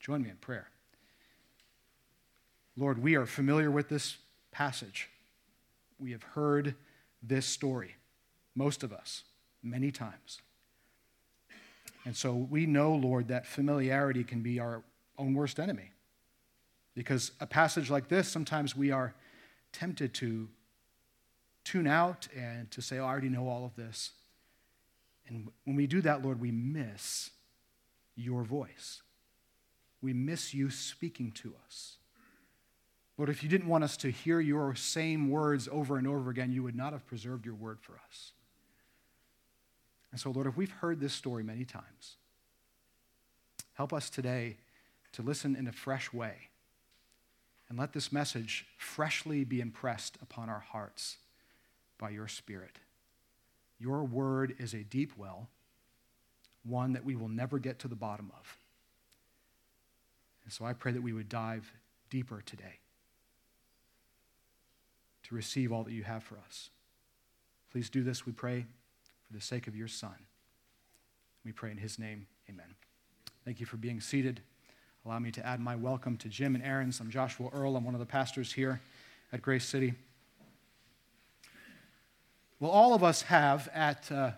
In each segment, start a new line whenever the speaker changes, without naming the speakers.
Join me in prayer. Lord, we are familiar with this passage. We have heard this story, most of us, many times. And so we know, Lord, that familiarity can be our own worst enemy. Because a passage like this, sometimes we are tempted to tune out and to say, oh, I already know all of this. And when we do that, Lord, we miss your voice. We miss you speaking to us. Lord, if you didn't want us to hear your same words over and over again, you would not have preserved your word for us. And so, Lord, if we've heard this story many times, help us today to listen in a fresh way and let this message freshly be impressed upon our hearts by your Spirit. Your word is a deep well, one that we will never get to the bottom of. And so I pray that we would dive deeper today to receive all that you have for us. Please do this, we pray, for the sake of your Son. We pray in his name, amen. Thank you for being seated. Allow me to add my welcome to Jim and Aaron's. I'm Joshua Earl. I'm one of the pastors here at Grace City. Well, all of us have, at uh,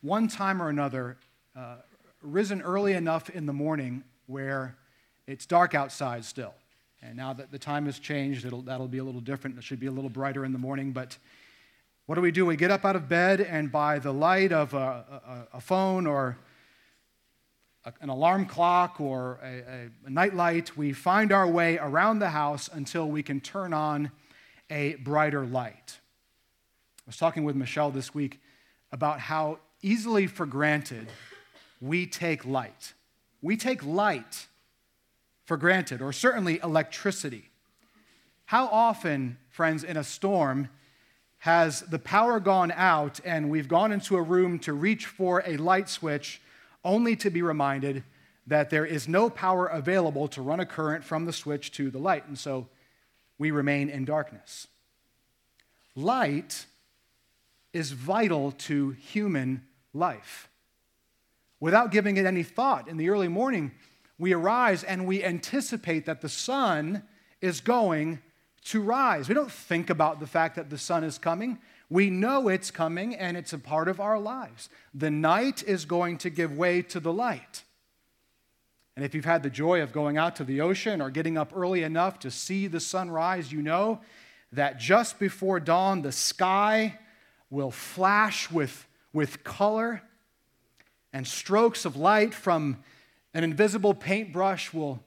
one time or another, uh, risen early enough in the morning where it's dark outside still. And now that the time has changed, that'll be a little different. It should be a little brighter in the morning. But what do we do? We get up out of bed, and by the light of a, a, a phone or a, an alarm clock or a, a night light, we find our way around the house until we can turn on a brighter light. I was talking with Michelle this week about how easily for granted we take light. We take light for granted, or certainly electricity. How often, friends, in a storm, has the power gone out and we've gone into a room to reach for a light switch only to be reminded that there is no power available to run a current from the switch to the light, and so we remain in darkness? Light is vital to human life. Without giving it any thought, in the early morning, we arise and we anticipate that the sun is going to rise. We don't think about the fact that the sun is coming. We know it's coming and it's a part of our lives. The night is going to give way to the light. And if you've had the joy of going out to the ocean or getting up early enough to see the sunrise, you know that just before dawn, the sky will flash with, with color and strokes of light from an invisible paintbrush will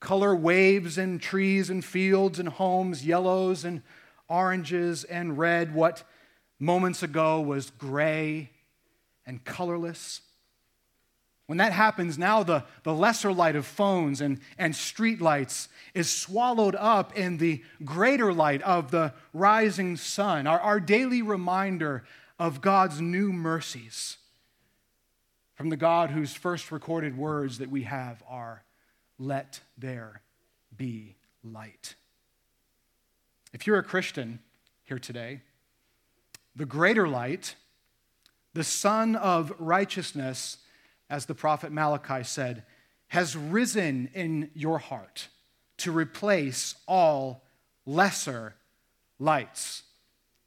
color waves and trees and fields and homes, yellows and oranges and red, what moments ago was gray and colorless. When that happens, now the, the lesser light of phones and, and street lights is swallowed up in the greater light of the rising sun, our, our daily reminder of God's new mercies from the God whose first recorded words that we have are, Let there be light. If you're a Christian here today, the greater light, the Sun of righteousness, as the prophet Malachi said, has risen in your heart to replace all lesser lights.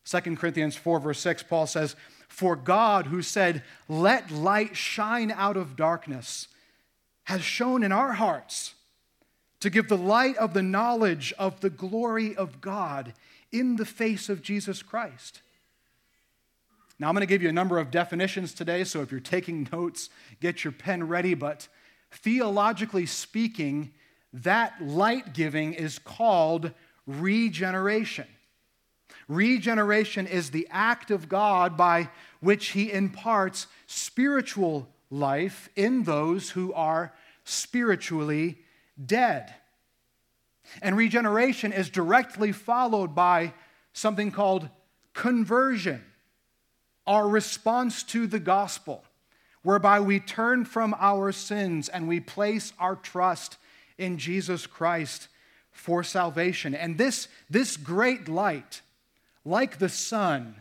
2 Corinthians 4, verse 6, Paul says, for God, who said, Let light shine out of darkness, has shone in our hearts to give the light of the knowledge of the glory of God in the face of Jesus Christ. Now, I'm going to give you a number of definitions today, so if you're taking notes, get your pen ready. But theologically speaking, that light giving is called regeneration. Regeneration is the act of God by which He imparts spiritual life in those who are spiritually dead. And regeneration is directly followed by something called conversion, our response to the gospel, whereby we turn from our sins and we place our trust in Jesus Christ for salvation. And this, this great light, like the sun,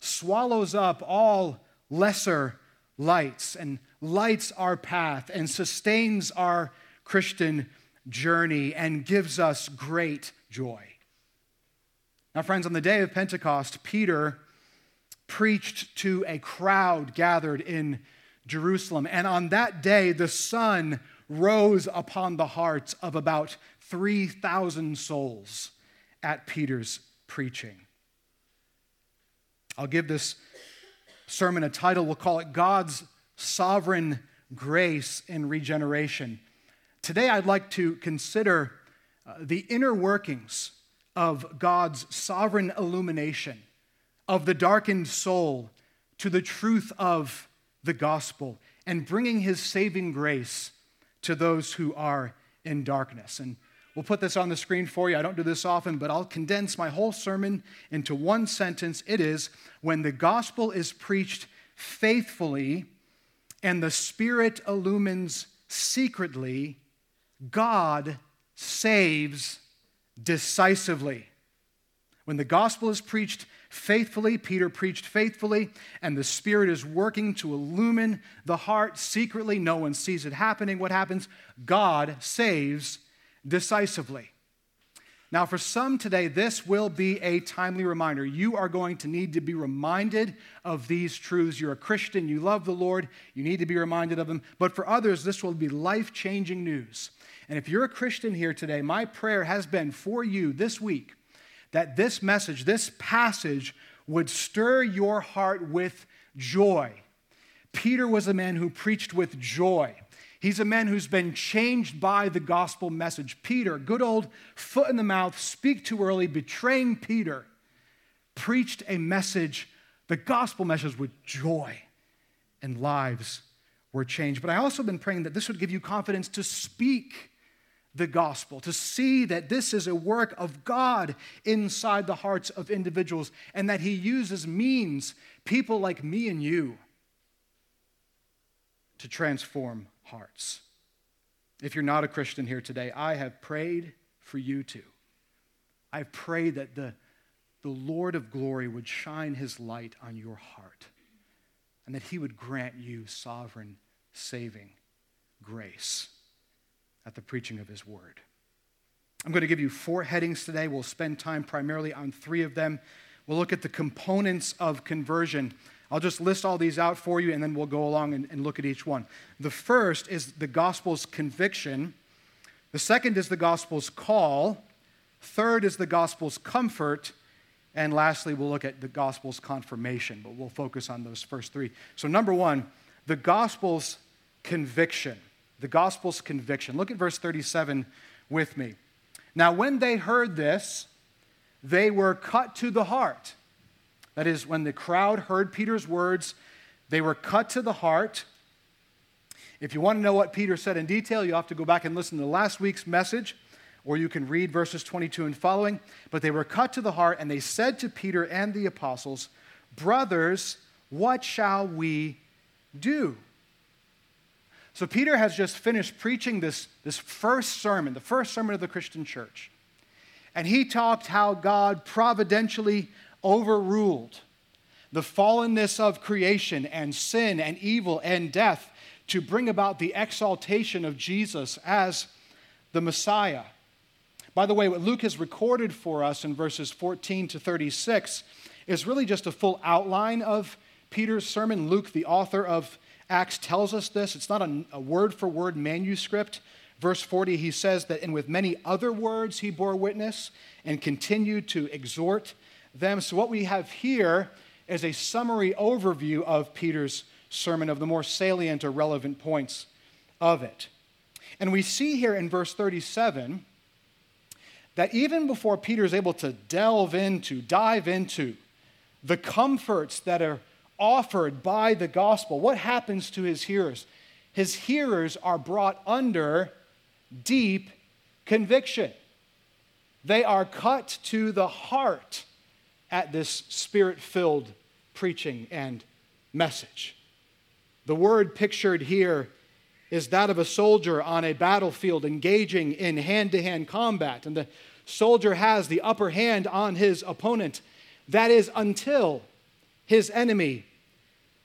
swallows up all lesser lights and lights our path and sustains our Christian journey and gives us great joy. Now, friends, on the day of Pentecost, Peter preached to a crowd gathered in Jerusalem. And on that day, the sun rose upon the hearts of about 3,000 souls at Peter's preaching. I'll give this sermon a title. We'll call it God's Sovereign Grace in Regeneration. Today, I'd like to consider uh, the inner workings of God's sovereign illumination of the darkened soul to the truth of the gospel and bringing his saving grace to those who are in darkness. And we'll put this on the screen for you. I don't do this often, but I'll condense my whole sermon into one sentence. It is when the gospel is preached faithfully and the Spirit illumines secretly, God saves decisively. When the gospel is preached faithfully, Peter preached faithfully, and the Spirit is working to illumine the heart secretly. No one sees it happening. What happens? God saves decisively. Now, for some today, this will be a timely reminder. You are going to need to be reminded of these truths. You're a Christian, you love the Lord, you need to be reminded of them. But for others, this will be life changing news. And if you're a Christian here today, my prayer has been for you this week that this message, this passage, would stir your heart with joy. Peter was a man who preached with joy. He's a man who's been changed by the gospel message. Peter, good old foot in the mouth, speak too early, betraying Peter, preached a message, the gospel message, with joy, and lives were changed. But I also been praying that this would give you confidence to speak the gospel, to see that this is a work of God inside the hearts of individuals and that He uses means, people like me and you, to transform hearts. If you're not a Christian here today, I have prayed for you to. I've prayed that the, the Lord of glory would shine His light on your heart and that He would grant you sovereign, saving grace at the preaching of his word. I'm going to give you four headings today. We'll spend time primarily on three of them. We'll look at the components of conversion. I'll just list all these out for you and then we'll go along and, and look at each one. The first is the gospel's conviction, the second is the gospel's call, third is the gospel's comfort, and lastly, we'll look at the gospel's confirmation, but we'll focus on those first three. So, number one, the gospel's conviction the gospel's conviction. Look at verse 37 with me. Now, when they heard this, they were cut to the heart. That is, when the crowd heard Peter's words, they were cut to the heart. If you want to know what Peter said in detail, you have to go back and listen to last week's message, or you can read verses 22 and following. But they were cut to the heart, and they said to Peter and the apostles, Brothers, what shall we do? So, Peter has just finished preaching this, this first sermon, the first sermon of the Christian church. And he talked how God providentially overruled the fallenness of creation and sin and evil and death to bring about the exaltation of Jesus as the Messiah. By the way, what Luke has recorded for us in verses 14 to 36 is really just a full outline of Peter's sermon. Luke, the author of Acts tells us this. It's not a, word for word manuscript. Verse 40, he says that, and with many other words he bore witness and continued to exhort them. So, what we have here is a summary overview of Peter's sermon of the more salient or relevant points of it. And we see here in verse 37 that even before Peter is able to delve into, dive into the comforts that are offered by the gospel, what happens to his hearers? His hearers are brought under deep conviction. They are cut to the heart at this spirit filled preaching and message. The word pictured here is that of a soldier on a battlefield engaging in hand to hand combat. And the soldier has the upper hand on his opponent. That is until his enemy,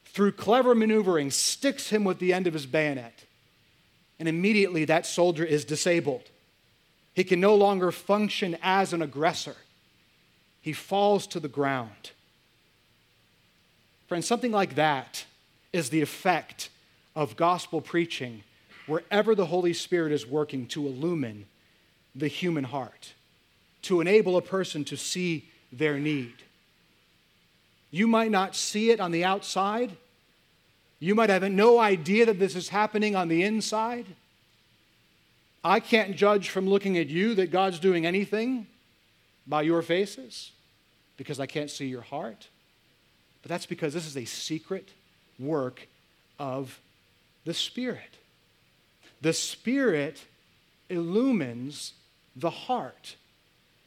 through clever maneuvering, sticks him with the end of his bayonet. And immediately that soldier is disabled. He can no longer function as an aggressor. He falls to the ground. Friends, something like that is the effect of gospel preaching wherever the Holy Spirit is working to illumine the human heart, to enable a person to see their need. You might not see it on the outside. You might have no idea that this is happening on the inside. I can't judge from looking at you that God's doing anything by your faces because I can't see your heart. But that's because this is a secret work of the Spirit. The Spirit illumines the heart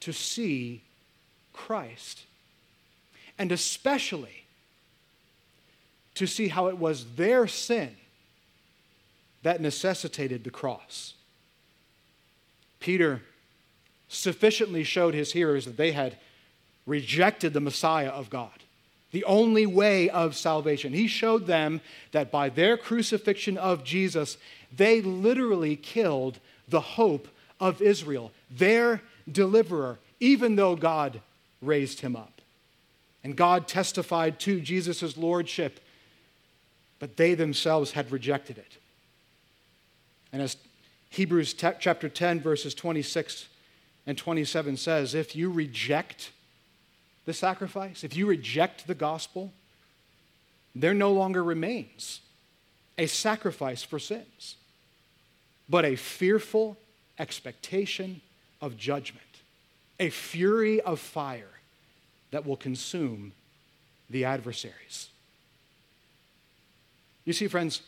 to see Christ, and especially to see how it was their sin that necessitated the cross. Peter sufficiently showed his hearers that they had rejected the Messiah of God the only way of salvation. He showed them that by their crucifixion of Jesus, they literally killed the hope of Israel, their deliverer, even though God raised him up. And God testified to Jesus' lordship, but they themselves had rejected it. And as Hebrews chapter 10, verses 26 and 27 says, if you reject the sacrifice, if you reject the gospel, there no longer remains a sacrifice for sins, but a fearful expectation of judgment, a fury of fire that will consume the adversaries. You see, friends,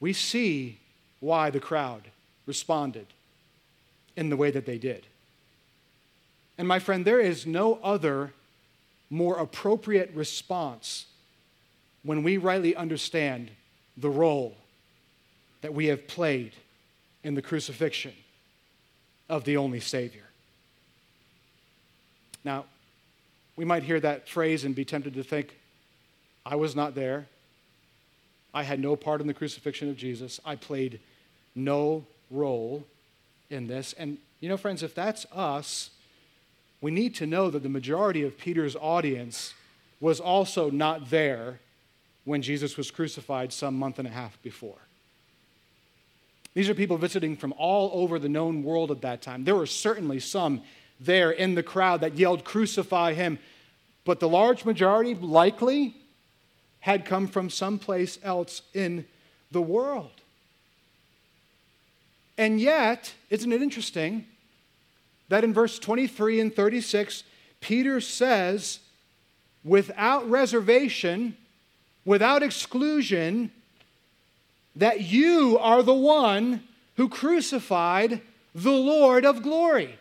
we see why the crowd responded in the way that they did. And my friend, there is no other more appropriate response when we rightly understand the role that we have played in the crucifixion of the only Savior. Now, we might hear that phrase and be tempted to think, I was not there. I had no part in the crucifixion of Jesus. I played no role in this. And, you know, friends, if that's us, we need to know that the majority of Peter's audience was also not there when Jesus was crucified some month and a half before. These are people visiting from all over the known world at that time. There were certainly some there in the crowd that yelled, Crucify him. But the large majority likely had come from someplace else in the world. And yet, isn't it interesting that in verse 23 and 36, Peter says, without reservation, without exclusion, that you are the one who crucified the Lord of glory.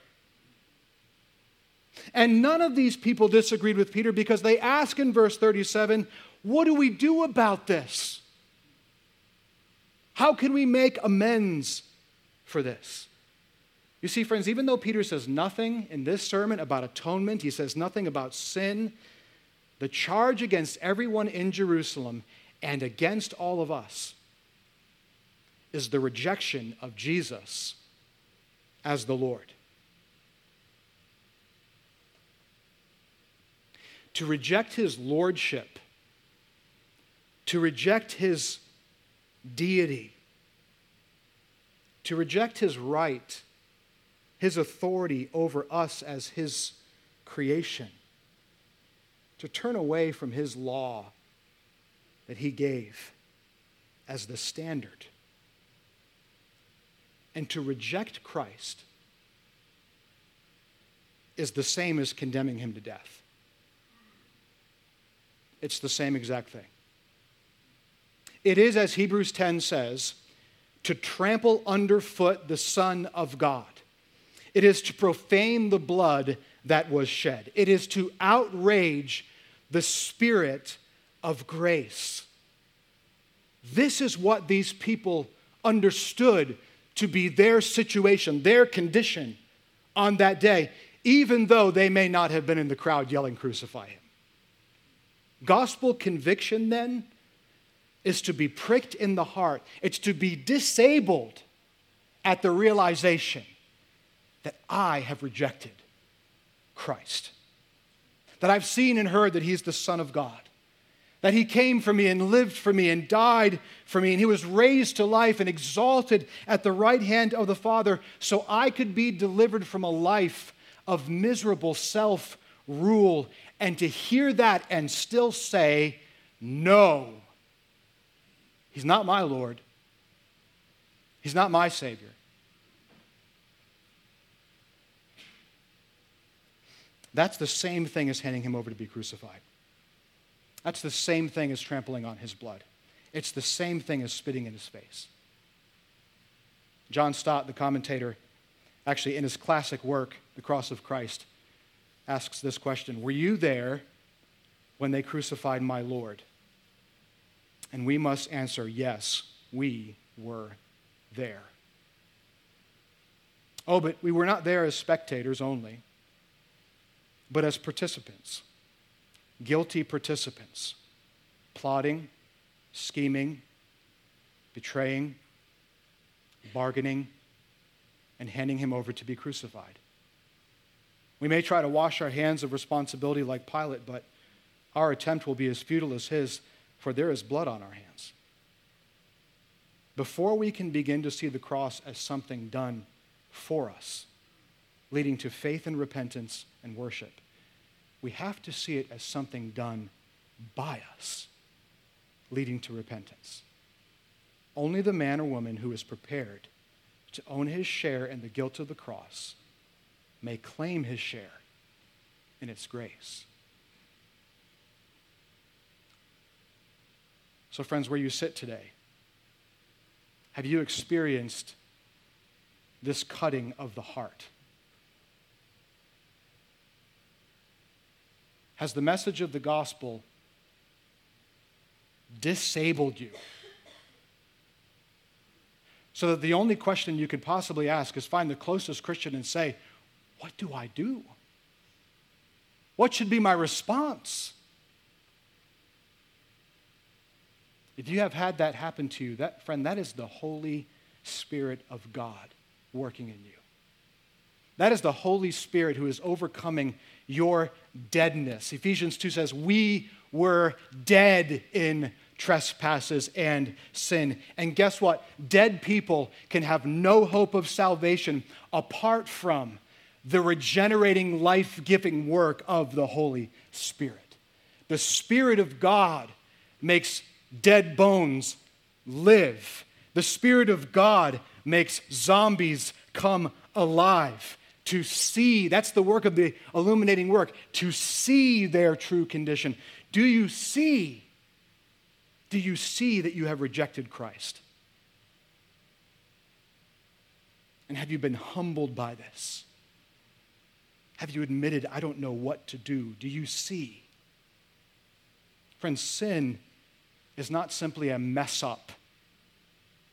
And none of these people disagreed with Peter because they ask in verse 37 what do we do about this? How can we make amends for this? You see, friends, even though Peter says nothing in this sermon about atonement, he says nothing about sin, the charge against everyone in Jerusalem and against all of us is the rejection of Jesus as the Lord. To reject his lordship, to reject his deity, to reject his right, his authority over us as his creation, to turn away from his law that he gave as the standard, and to reject Christ is the same as condemning him to death. It's the same exact thing. It is, as Hebrews 10 says, to trample underfoot the Son of God. It is to profane the blood that was shed. It is to outrage the Spirit of grace. This is what these people understood to be their situation, their condition on that day, even though they may not have been in the crowd yelling, Crucify him. Gospel conviction then is to be pricked in the heart, it's to be disabled at the realization that I have rejected Christ, that I've seen and heard that He's the Son of God. That he came for me and lived for me and died for me, and he was raised to life and exalted at the right hand of the Father, so I could be delivered from a life of miserable self rule. And to hear that and still say, No, He's not my Lord. He's not my Savior. That's the same thing as handing him over to be crucified. That's the same thing as trampling on his blood. It's the same thing as spitting in his face. John Stott, the commentator, actually in his classic work, The Cross of Christ, asks this question Were you there when they crucified my Lord? And we must answer, yes, we were there. Oh, but we were not there as spectators only, but as participants, guilty participants, plotting, scheming, betraying, bargaining, and handing him over to be crucified. We may try to wash our hands of responsibility like Pilate, but our attempt will be as futile as his for there is blood on our hands. Before we can begin to see the cross as something done for us, leading to faith and repentance and worship, we have to see it as something done by us, leading to repentance. Only the man or woman who is prepared to own his share in the guilt of the cross may claim his share in its grace. So, friends, where you sit today, have you experienced this cutting of the heart? Has the message of the gospel disabled you? So that the only question you could possibly ask is find the closest Christian and say, What do I do? What should be my response? If you have had that happen to you, that friend, that is the Holy Spirit of God working in you. That is the Holy Spirit who is overcoming your deadness. Ephesians 2 says, We were dead in trespasses and sin. And guess what? Dead people can have no hope of salvation apart from the regenerating, life giving work of the Holy Spirit. The Spirit of God makes dead bones live. The Spirit of God makes zombies come alive. To see, that's the work of the illuminating work, to see their true condition. Do you see? Do you see that you have rejected Christ? And have you been humbled by this? Have you admitted, I don't know what to do? Do you see? Friends, sin is not simply a mess up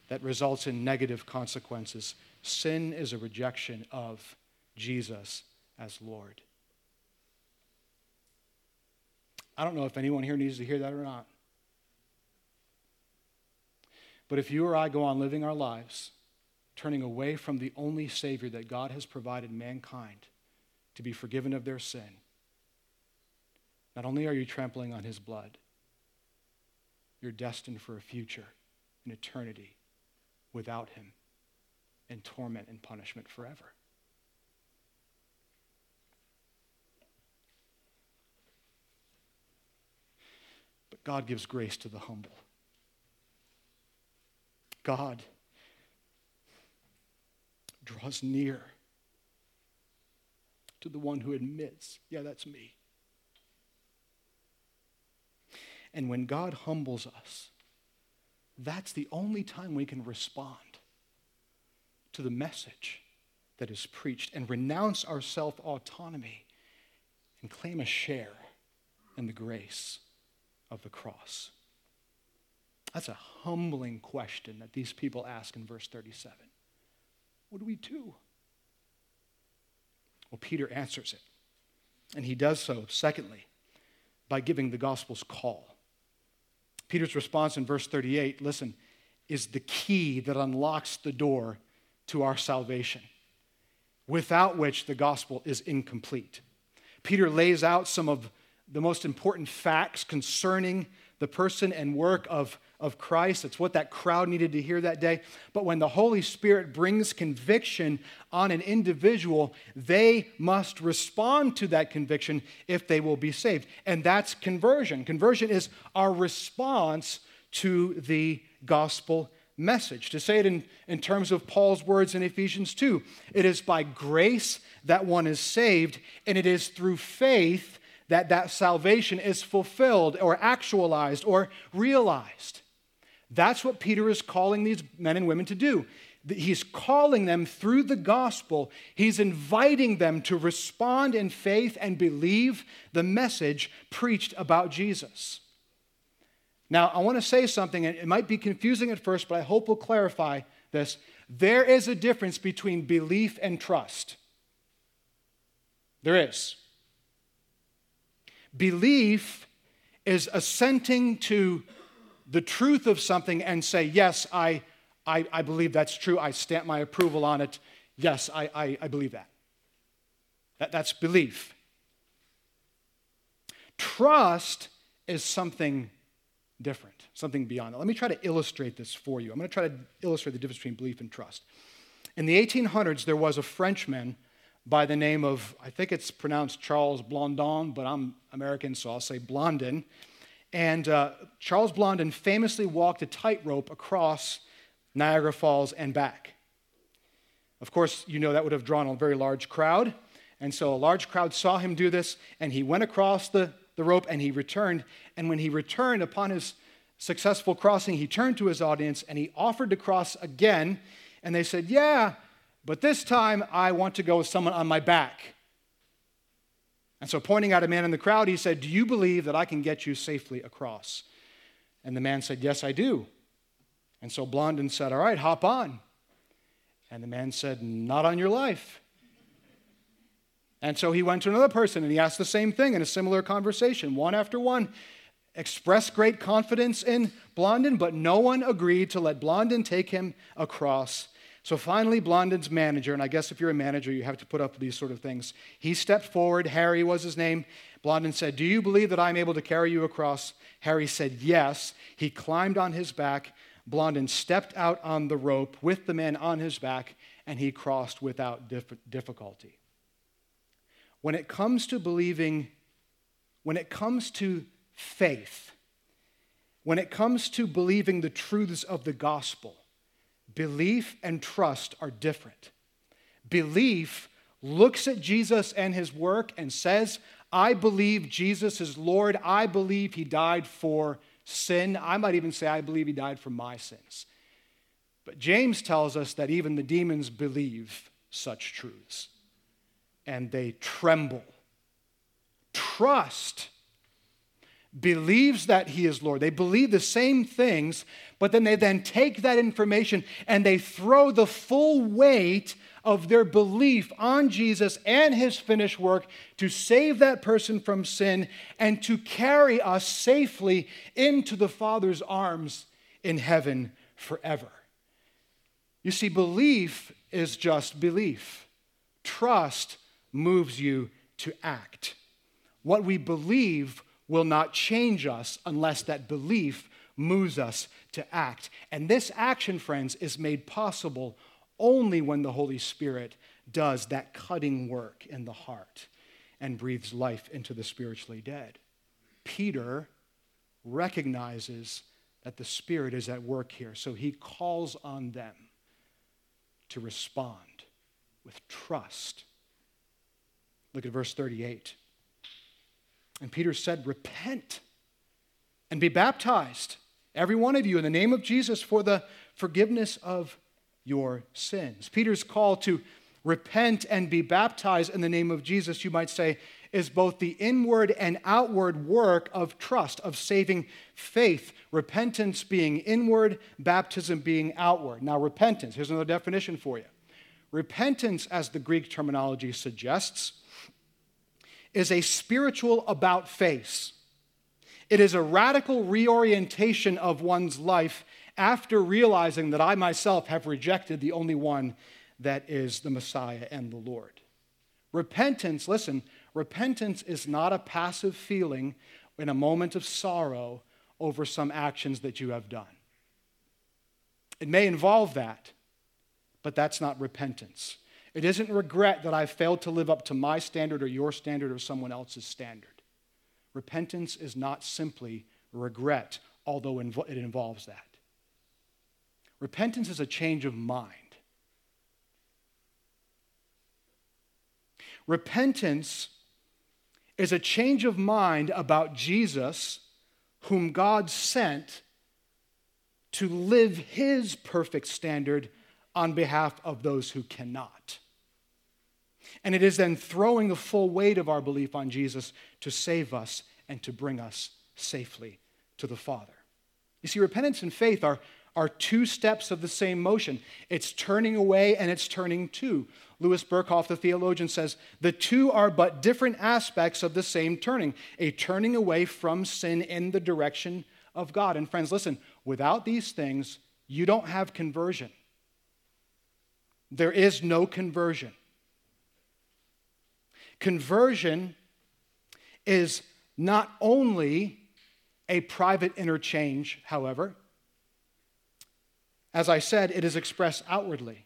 that results in negative consequences. Sin is a rejection of Jesus as Lord. I don't know if anyone here needs to hear that or not. But if you or I go on living our lives, turning away from the only Savior that God has provided mankind to be forgiven of their sin, not only are you trampling on his blood, you're destined for a future, an eternity without Him in torment and punishment forever. But God gives grace to the humble. God draws near to the one who admits, yeah, that's me. And when God humbles us, that's the only time we can respond to the message that is preached and renounce our self autonomy and claim a share in the grace of the cross. That's a humbling question that these people ask in verse 37. What do we do? Well, Peter answers it. And he does so, secondly, by giving the gospel's call. Peter's response in verse 38 listen, is the key that unlocks the door to our salvation, without which the gospel is incomplete. Peter lays out some of the most important facts concerning the person and work of of Christ. It's what that crowd needed to hear that day. But when the Holy Spirit brings conviction on an individual, they must respond to that conviction if they will be saved. And that's conversion. Conversion is our response to the gospel message. To say it in, in terms of Paul's words in Ephesians 2, it is by grace that one is saved, and it is through faith that that salvation is fulfilled or actualized or realized. That's what Peter is calling these men and women to do. He's calling them through the gospel. He's inviting them to respond in faith and believe the message preached about Jesus. Now, I want to say something, and it might be confusing at first, but I hope we'll clarify this. There is a difference between belief and trust. There is. Belief is assenting to the truth of something and say, Yes, I, I, I believe that's true. I stamp my approval on it. Yes, I, I, I believe that. that. That's belief. Trust is something different, something beyond that. Let me try to illustrate this for you. I'm going to try to illustrate the difference between belief and trust. In the 1800s, there was a Frenchman by the name of, I think it's pronounced Charles Blondin, but I'm American, so I'll say Blondin. And uh, Charles Blondin famously walked a tightrope across Niagara Falls and back. Of course, you know that would have drawn a very large crowd. And so a large crowd saw him do this, and he went across the, the rope and he returned. And when he returned upon his successful crossing, he turned to his audience and he offered to cross again. And they said, Yeah, but this time I want to go with someone on my back. And so, pointing at a man in the crowd, he said, Do you believe that I can get you safely across? And the man said, Yes, I do. And so Blondin said, All right, hop on. And the man said, Not on your life. And so he went to another person and he asked the same thing in a similar conversation, one after one. Expressed great confidence in Blondin, but no one agreed to let Blondin take him across so finally, Blondin's manager, and I guess if you're a manager, you have to put up with these sort of things. He stepped forward. Harry was his name. Blondin said, Do you believe that I'm able to carry you across? Harry said, Yes. He climbed on his back. Blondin stepped out on the rope with the man on his back, and he crossed without difficulty. When it comes to believing, when it comes to faith, when it comes to believing the truths of the gospel, Belief and trust are different. Belief looks at Jesus and his work and says, I believe Jesus is Lord. I believe he died for sin. I might even say, I believe he died for my sins. But James tells us that even the demons believe such truths and they tremble. Trust believes that he is Lord. They believe the same things, but then they then take that information and they throw the full weight of their belief on Jesus and his finished work to save that person from sin and to carry us safely into the Father's arms in heaven forever. You see, belief is just belief, trust moves you to act. What we believe will not change us unless that belief moves us to act. And this action, friends, is made possible only when the Holy Spirit does that cutting work in the heart and breathes life into the spiritually dead. Peter recognizes that the Spirit is at work here, so he calls on them to respond with trust. Look at verse 38. And Peter said, Repent and be baptized, every one of you, in the name of Jesus for the forgiveness of your sins. Peter's call to repent and be baptized in the name of Jesus, you might say, is both the inward and outward work of trust, of saving faith. Repentance being inward, baptism being outward. Now, repentance, here's another definition for you. Repentance, as the Greek terminology suggests, is a spiritual about face. It is a radical reorientation of one's life after realizing that I myself have rejected the only one that is the Messiah and the Lord. Repentance, listen, repentance is not a passive feeling in a moment of sorrow over some actions that you have done. It may involve that, but that's not repentance. It isn't regret that I failed to live up to my standard or your standard or someone else's standard. Repentance is not simply regret, although it involves that. Repentance is a change of mind. Repentance is a change of mind about Jesus, whom God sent to live his perfect standard on behalf of those who cannot. And it is then throwing the full weight of our belief on Jesus to save us and to bring us safely to the Father. You see, repentance and faith are, are two steps of the same motion. It's turning away and it's turning to. Louis Berkhof, the theologian, says the two are but different aspects of the same turning, a turning away from sin in the direction of God. And friends, listen, without these things, you don't have conversion. There is no conversion. Conversion is not only a private interchange, however, as I said, it is expressed outwardly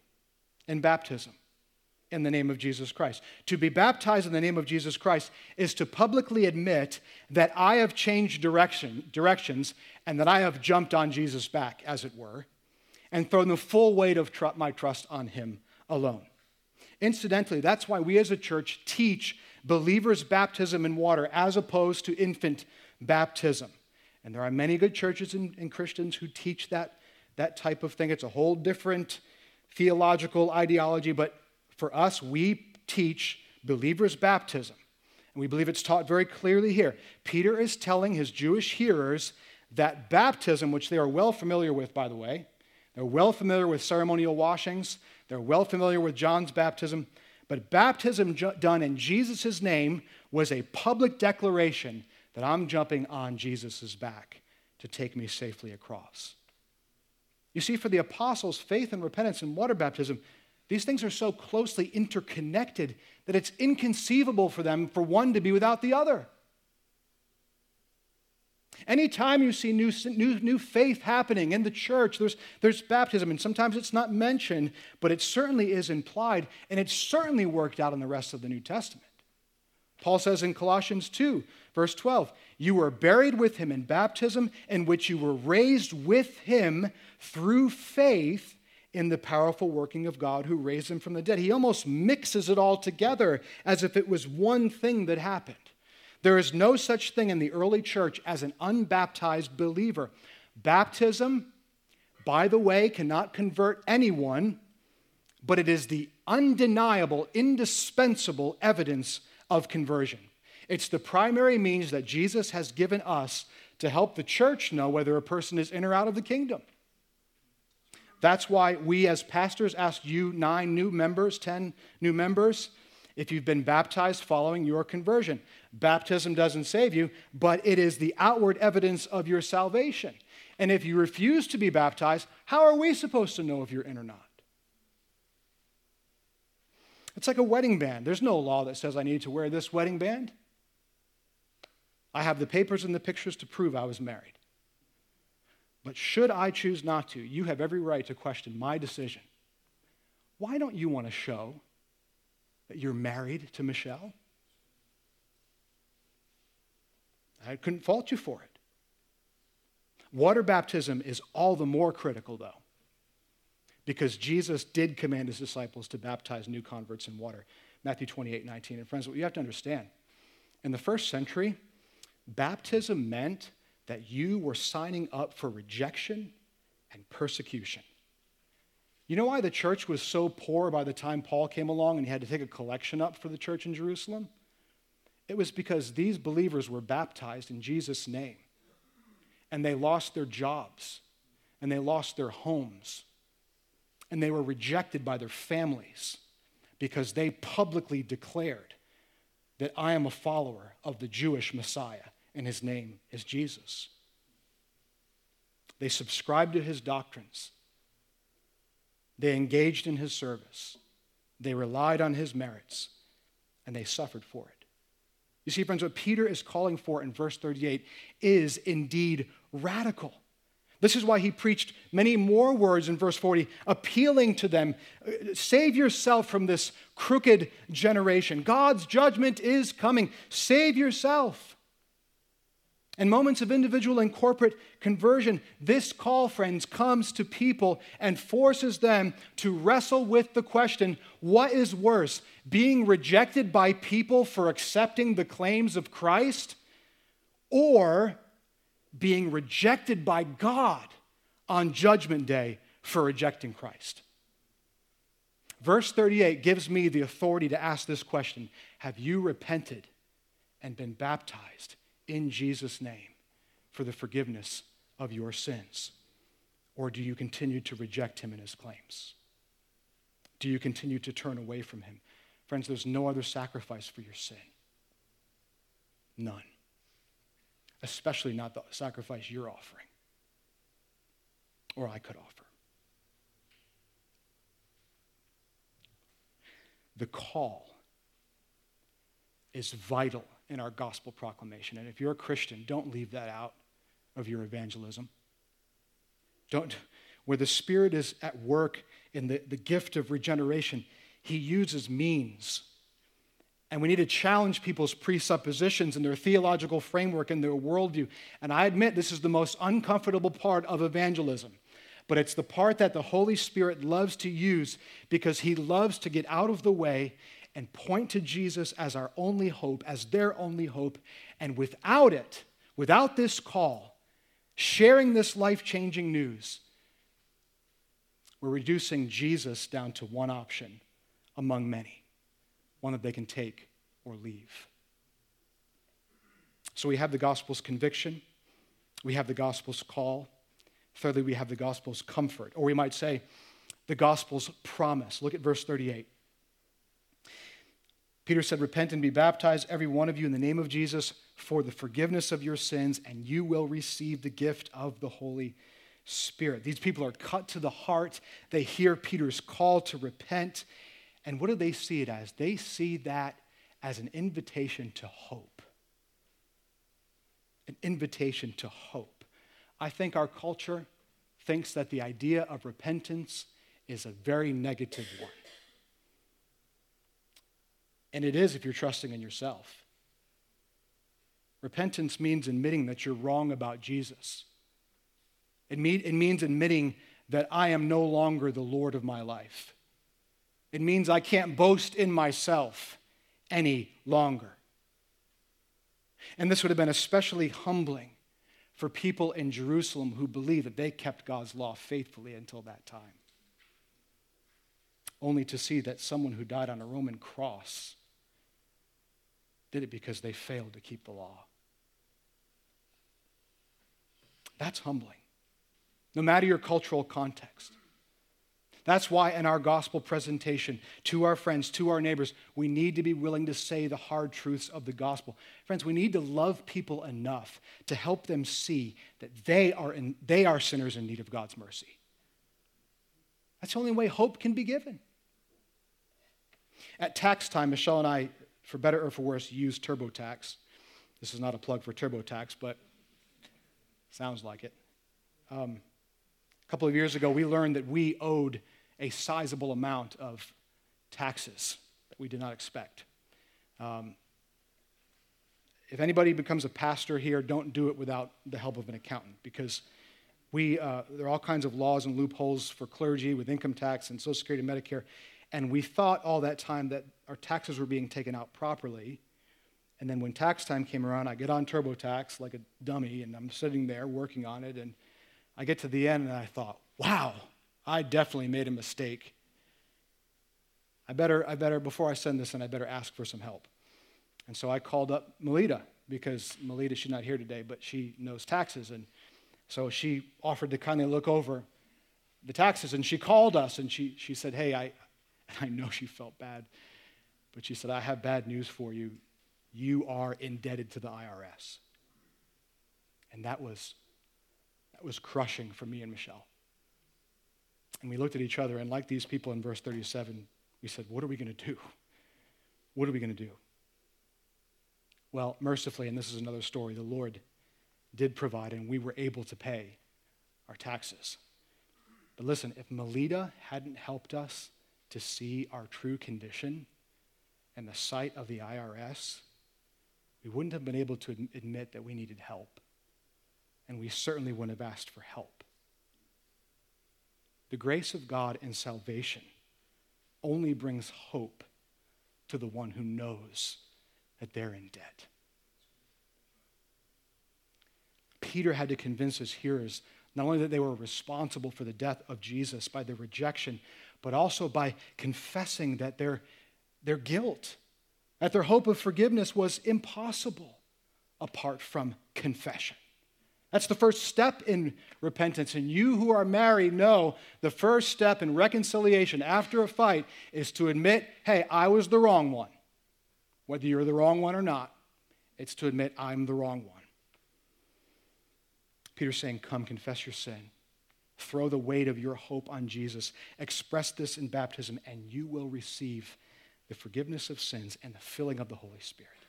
in baptism in the name of Jesus Christ. To be baptized in the name of Jesus Christ is to publicly admit that I have changed direction, directions and that I have jumped on Jesus' back, as it were, and thrown the full weight of tr- my trust on Him alone. Incidentally, that's why we as a church teach believers' baptism in water as opposed to infant baptism. And there are many good churches and, and Christians who teach that, that type of thing. It's a whole different theological ideology, but for us, we teach believers' baptism. And we believe it's taught very clearly here. Peter is telling his Jewish hearers that baptism, which they are well familiar with, by the way, they're well familiar with ceremonial washings, they're well familiar with John's baptism, but baptism done in Jesus' name was a public declaration that I'm jumping on Jesus' back to take me safely across. You see, for the apostles, faith and repentance and water baptism, these things are so closely interconnected that it's inconceivable for them for one to be without the other. Anytime you see new, new, new faith happening in the church, there's, there's baptism, and sometimes it's not mentioned, but it certainly is implied, and it's certainly worked out in the rest of the New Testament. Paul says in Colossians 2, verse 12, You were buried with him in baptism, in which you were raised with him through faith in the powerful working of God who raised him from the dead. He almost mixes it all together as if it was one thing that happened. There is no such thing in the early church as an unbaptized believer. Baptism, by the way, cannot convert anyone, but it is the undeniable, indispensable evidence of conversion. It's the primary means that Jesus has given us to help the church know whether a person is in or out of the kingdom. That's why we, as pastors, ask you nine new members, 10 new members, if you've been baptized following your conversion. Baptism doesn't save you, but it is the outward evidence of your salvation. And if you refuse to be baptized, how are we supposed to know if you're in or not? It's like a wedding band. There's no law that says I need to wear this wedding band. I have the papers and the pictures to prove I was married. But should I choose not to, you have every right to question my decision. why don't you want to show that you're married to Michelle? I couldn't fault you for it. Water baptism is all the more critical, though, because Jesus did command his disciples to baptize new converts in water. Matthew 28 19. And friends, what you have to understand in the first century, baptism meant that you were signing up for rejection and persecution. You know why the church was so poor by the time Paul came along and he had to take a collection up for the church in Jerusalem? It was because these believers were baptized in Jesus' name and they lost their jobs and they lost their homes and they were rejected by their families because they publicly declared that I am a follower of the Jewish Messiah and his name is Jesus. They subscribed to his doctrines. They engaged in his service. They relied on his merits, and they suffered for it. You see, friends, what Peter is calling for in verse 38 is indeed radical. This is why he preached many more words in verse 40, appealing to them save yourself from this crooked generation. God's judgment is coming. Save yourself. In moments of individual and corporate conversion, this call, friends, comes to people and forces them to wrestle with the question what is worse, being rejected by people for accepting the claims of Christ, or being rejected by God on Judgment Day for rejecting Christ? Verse 38 gives me the authority to ask this question Have you repented and been baptized? In Jesus' name for the forgiveness of your sins? Or do you continue to reject him and his claims? Do you continue to turn away from him? Friends, there's no other sacrifice for your sin. None. Especially not the sacrifice you're offering or I could offer. The call is vital in our gospel proclamation. And if you're a Christian, don't leave that out of your evangelism. Don't, where the Spirit is at work in the, the gift of regeneration, He uses means. And we need to challenge people's presuppositions and their theological framework and their worldview. And I admit this is the most uncomfortable part of evangelism. But it's the part that the Holy Spirit loves to use because He loves to get out of the way and point to Jesus as our only hope, as their only hope. And without it, without this call, sharing this life changing news, we're reducing Jesus down to one option among many, one that they can take or leave. So we have the gospel's conviction, we have the gospel's call. Thirdly, we have the gospel's comfort, or we might say the gospel's promise. Look at verse 38. Peter said, Repent and be baptized, every one of you, in the name of Jesus, for the forgiveness of your sins, and you will receive the gift of the Holy Spirit. These people are cut to the heart. They hear Peter's call to repent. And what do they see it as? They see that as an invitation to hope. An invitation to hope. I think our culture thinks that the idea of repentance is a very negative one. And it is if you're trusting in yourself. Repentance means admitting that you're wrong about Jesus. It, it means admitting that I am no longer the Lord of my life. It means I can't boast in myself any longer. And this would have been especially humbling for people in Jerusalem who believed that they kept God's law faithfully until that time. Only to see that someone who died on a Roman cross did it because they failed to keep the law. That's humbling, no matter your cultural context. That's why, in our gospel presentation to our friends, to our neighbors, we need to be willing to say the hard truths of the gospel. Friends, we need to love people enough to help them see that they are, in, they are sinners in need of God's mercy. That's the only way hope can be given. At tax time, Michelle and I for better or for worse, use TurboTax. This is not a plug for TurboTax, but sounds like it. Um, a couple of years ago, we learned that we owed a sizable amount of taxes that we did not expect. Um, if anybody becomes a pastor here, don't do it without the help of an accountant because we, uh, there are all kinds of laws and loopholes for clergy with income tax and Social Security and Medicare. And we thought all that time that our taxes were being taken out properly. And then when tax time came around, I get on TurboTax like a dummy, and I'm sitting there working on it. And I get to the end, and I thought, wow, I definitely made a mistake. I better, I better, before I send this in, I better ask for some help. And so I called up Melita because Melita, she's not here today, but she knows taxes. And so she offered to kind of look over the taxes. And she called us and she, she said, Hey, I, and I know she felt bad, but she said, I have bad news for you. You are indebted to the IRS. And that was, that was crushing for me and Michelle. And we looked at each other, and like these people in verse 37, we said, What are we going to do? What are we going to do? Well, mercifully, and this is another story, the Lord did provide, and we were able to pay our taxes. But listen, if Melita hadn't helped us to see our true condition and the sight of the IRS, we wouldn't have been able to admit that we needed help. And we certainly wouldn't have asked for help. The grace of God and salvation only brings hope to the one who knows that they're in debt. Peter had to convince his hearers not only that they were responsible for the death of Jesus by their rejection, but also by confessing that their, their guilt, that their hope of forgiveness was impossible apart from confession. That's the first step in repentance. And you who are married know the first step in reconciliation after a fight is to admit, hey, I was the wrong one. Whether you're the wrong one or not, it's to admit I'm the wrong one. Peter's saying, Come, confess your sin. Throw the weight of your hope on Jesus. Express this in baptism, and you will receive the forgiveness of sins and the filling of the Holy Spirit.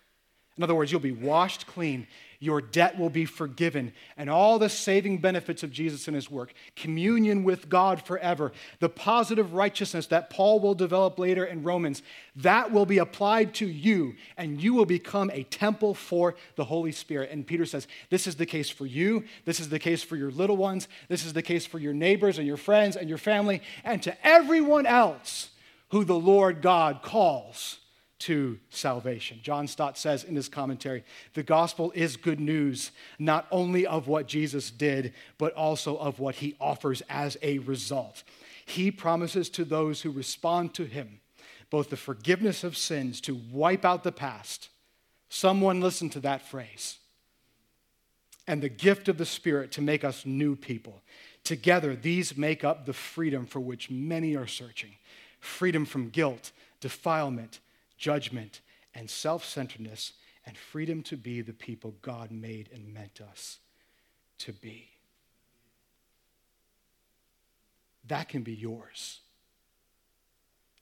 In other words, you'll be washed clean, your debt will be forgiven, and all the saving benefits of Jesus and his work, communion with God forever, the positive righteousness that Paul will develop later in Romans, that will be applied to you, and you will become a temple for the Holy Spirit. And Peter says, This is the case for you, this is the case for your little ones, this is the case for your neighbors and your friends and your family, and to everyone else who the Lord God calls to salvation. John Stott says in his commentary the gospel is good news, not only of what Jesus did, but also of what he offers as a result. He promises to those who respond to him both the forgiveness of sins to wipe out the past. Someone listen to that phrase. And the gift of the Spirit to make us new people. Together, these make up the freedom for which many are searching freedom from guilt, defilement, judgment, and self centeredness, and freedom to be the people God made and meant us to be. That can be yours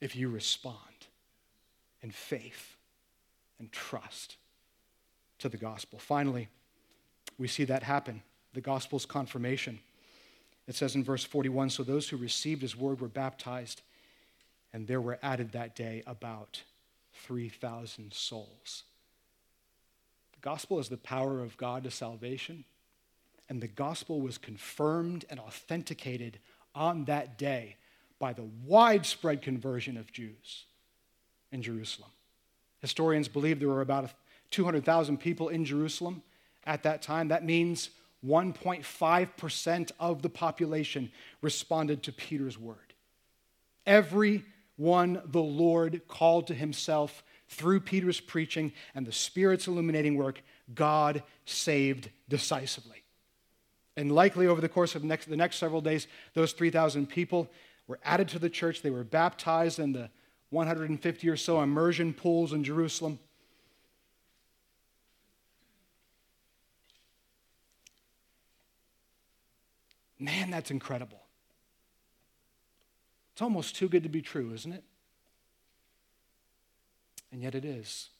if you respond in faith and trust to the gospel. Finally, we see that happen the gospel's confirmation. It says in verse 41 So those who received his word were baptized, and there were added that day about 3,000 souls. The gospel is the power of God to salvation, and the gospel was confirmed and authenticated on that day by the widespread conversion of Jews in Jerusalem. Historians believe there were about 200,000 people in Jerusalem at that time. That means 1.5% of the population responded to Peter's word. Every one the Lord called to himself through Peter's preaching and the Spirit's illuminating work, God saved decisively. And likely over the course of next, the next several days, those 3,000 people were added to the church. They were baptized in the 150 or so immersion pools in Jerusalem. Man, that's incredible. It's almost too good to be true, isn't it? And yet it is.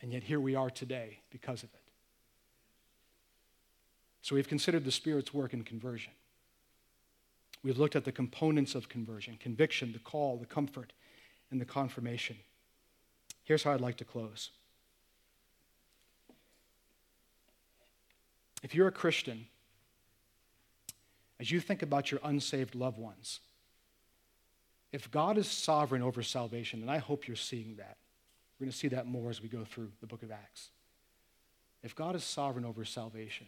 And yet here we are today because of it. So we've considered the Spirit's work in conversion. We've looked at the components of conversion conviction, the call, the comfort, and the confirmation. Here's how I'd like to close. If you're a Christian, as you think about your unsaved loved ones, if God is sovereign over salvation, and I hope you're seeing that, we're going to see that more as we go through the book of Acts. If God is sovereign over salvation,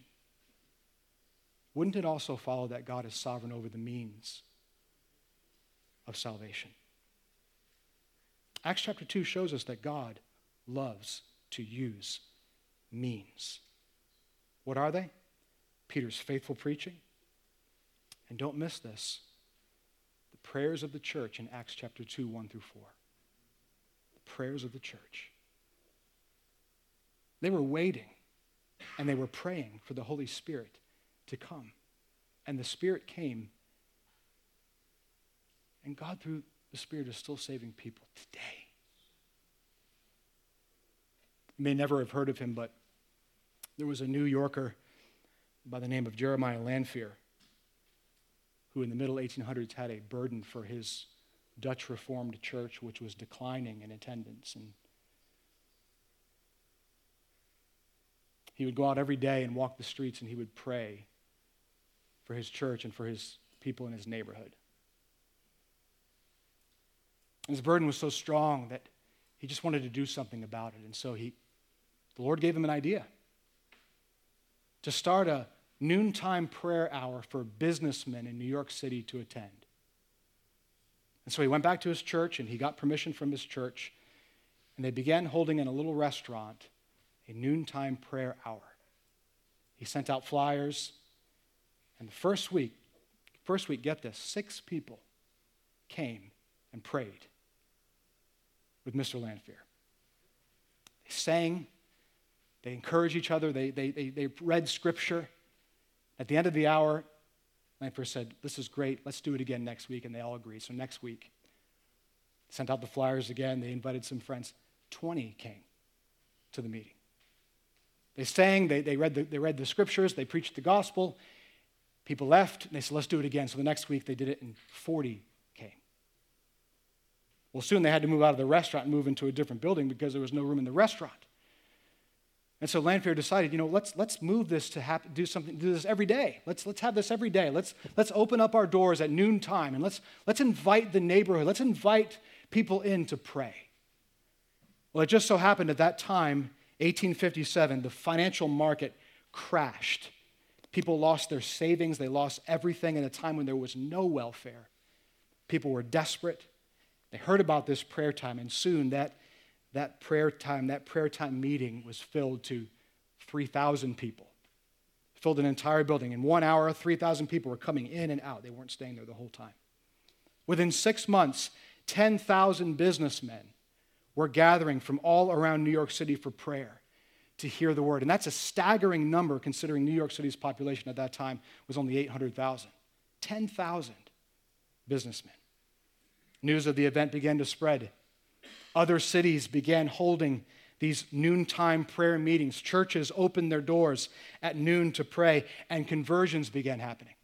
wouldn't it also follow that God is sovereign over the means of salvation? Acts chapter 2 shows us that God loves to use means. What are they? Peter's faithful preaching. And don't miss this prayers of the church in Acts chapter 2, 1 through 4. The prayers of the church. They were waiting and they were praying for the Holy Spirit to come. And the Spirit came. And God, through the Spirit, is still saving people today. You may never have heard of him, but there was a New Yorker by the name of Jeremiah Lanphier who, in the middle 1800s, had a burden for his Dutch Reformed church, which was declining in attendance. And he would go out every day and walk the streets and he would pray for his church and for his people in his neighborhood. And his burden was so strong that he just wanted to do something about it. And so he, the Lord gave him an idea to start a noontime prayer hour for businessmen in New York City to attend. And so he went back to his church and he got permission from his church. And they began holding in a little restaurant a noontime prayer hour. He sent out flyers. And the first week, first week, get this, six people came and prayed with Mr. Lanphier. They sang, they encouraged each other, they, they, they, they read scripture. At the end of the hour, Lanphier said, This is great, let's do it again next week. And they all agreed. So next week, sent out the flyers again, they invited some friends. 20 came to the meeting. They sang, they, they, read the, they read the scriptures, they preached the gospel. People left, and they said, let's do it again. So the next week they did it, and 40 came. Well, soon they had to move out of the restaurant and move into a different building because there was no room in the restaurant. And so Lanphier decided, you know, let's, let's move this to happen, do something, do this every day. Let's, let's have this every day. Let's, let's open up our doors at noontime and let's, let's invite the neighborhood. Let's invite people in to pray. Well, it just so happened at that time, 1857, the financial market crashed. People lost their savings, they lost everything in a time when there was no welfare. People were desperate. They heard about this prayer time, and soon that that prayer time, that prayer time meeting was filled to 3,000 people. Filled an entire building. In one hour, 3,000 people were coming in and out. They weren't staying there the whole time. Within six months, 10,000 businessmen were gathering from all around New York City for prayer to hear the word. And that's a staggering number considering New York City's population at that time was only 800,000. 10,000 businessmen. News of the event began to spread other cities began holding these noontime prayer meetings. Churches opened their doors at noon to pray, and conversions began happening.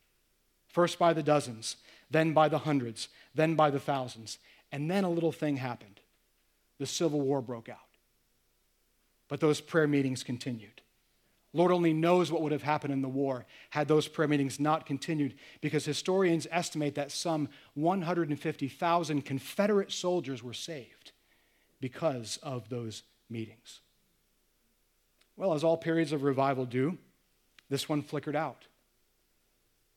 First by the dozens, then by the hundreds, then by the thousands. And then a little thing happened the Civil War broke out. But those prayer meetings continued. Lord only knows what would have happened in the war had those prayer meetings not continued, because historians estimate that some 150,000 Confederate soldiers were saved because of those meetings. Well, as all periods of revival do, this one flickered out.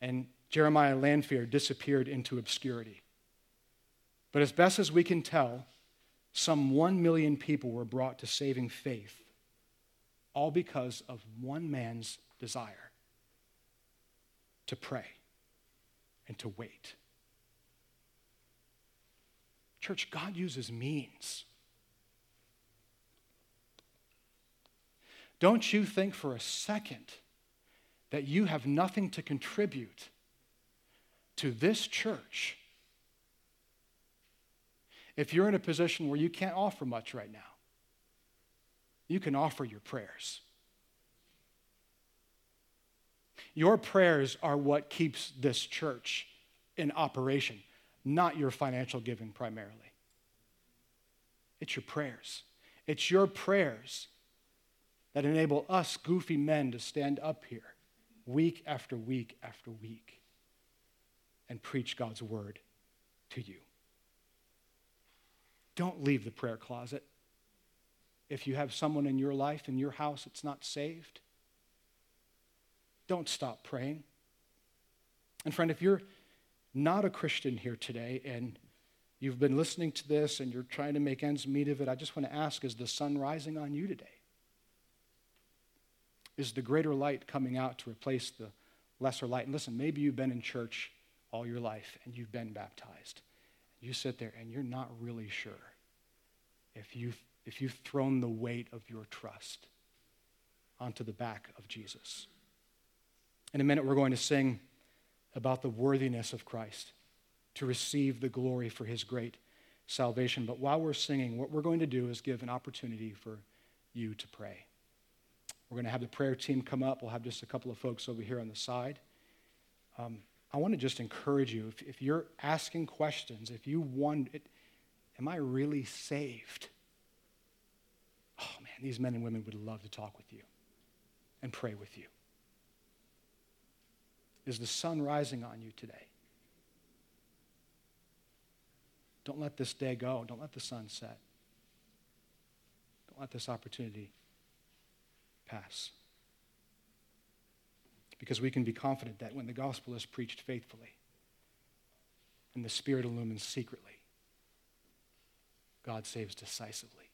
And Jeremiah Lanphier disappeared into obscurity. But as best as we can tell, some one million people were brought to saving faith, all because of one man's desire to pray and to wait. Church, God uses means. Don't you think for a second that you have nothing to contribute to this church if you're in a position where you can't offer much right now? You can offer your prayers. Your prayers are what keeps this church in operation, not your financial giving primarily. It's your prayers. It's your prayers that enable us goofy men to stand up here week after week after week and preach God's word to you. Don't leave the prayer closet. If you have someone in your life, in your house, that's not saved, don't stop praying. And friend, if you're not a Christian here today and you've been listening to this and you're trying to make ends meet of it, I just want to ask is the sun rising on you today? Is the greater light coming out to replace the lesser light? And listen, maybe you've been in church all your life and you've been baptized. You sit there and you're not really sure if you've, if you've thrown the weight of your trust onto the back of Jesus. In a minute, we're going to sing about the worthiness of Christ to receive the glory for his great salvation. But while we're singing, what we're going to do is give an opportunity for you to pray. We're going to have the prayer team come up. We'll have just a couple of folks over here on the side. Um, I want to just encourage you if, if you're asking questions, if you wonder, am I really saved? Oh man, these men and women would love to talk with you and pray with you. Is the sun rising on you today? Don't let this day go. Don't let the sun set. Don't let this opportunity pass. Because we can be confident that when the gospel is preached faithfully and the Spirit illumines secretly, God saves decisively.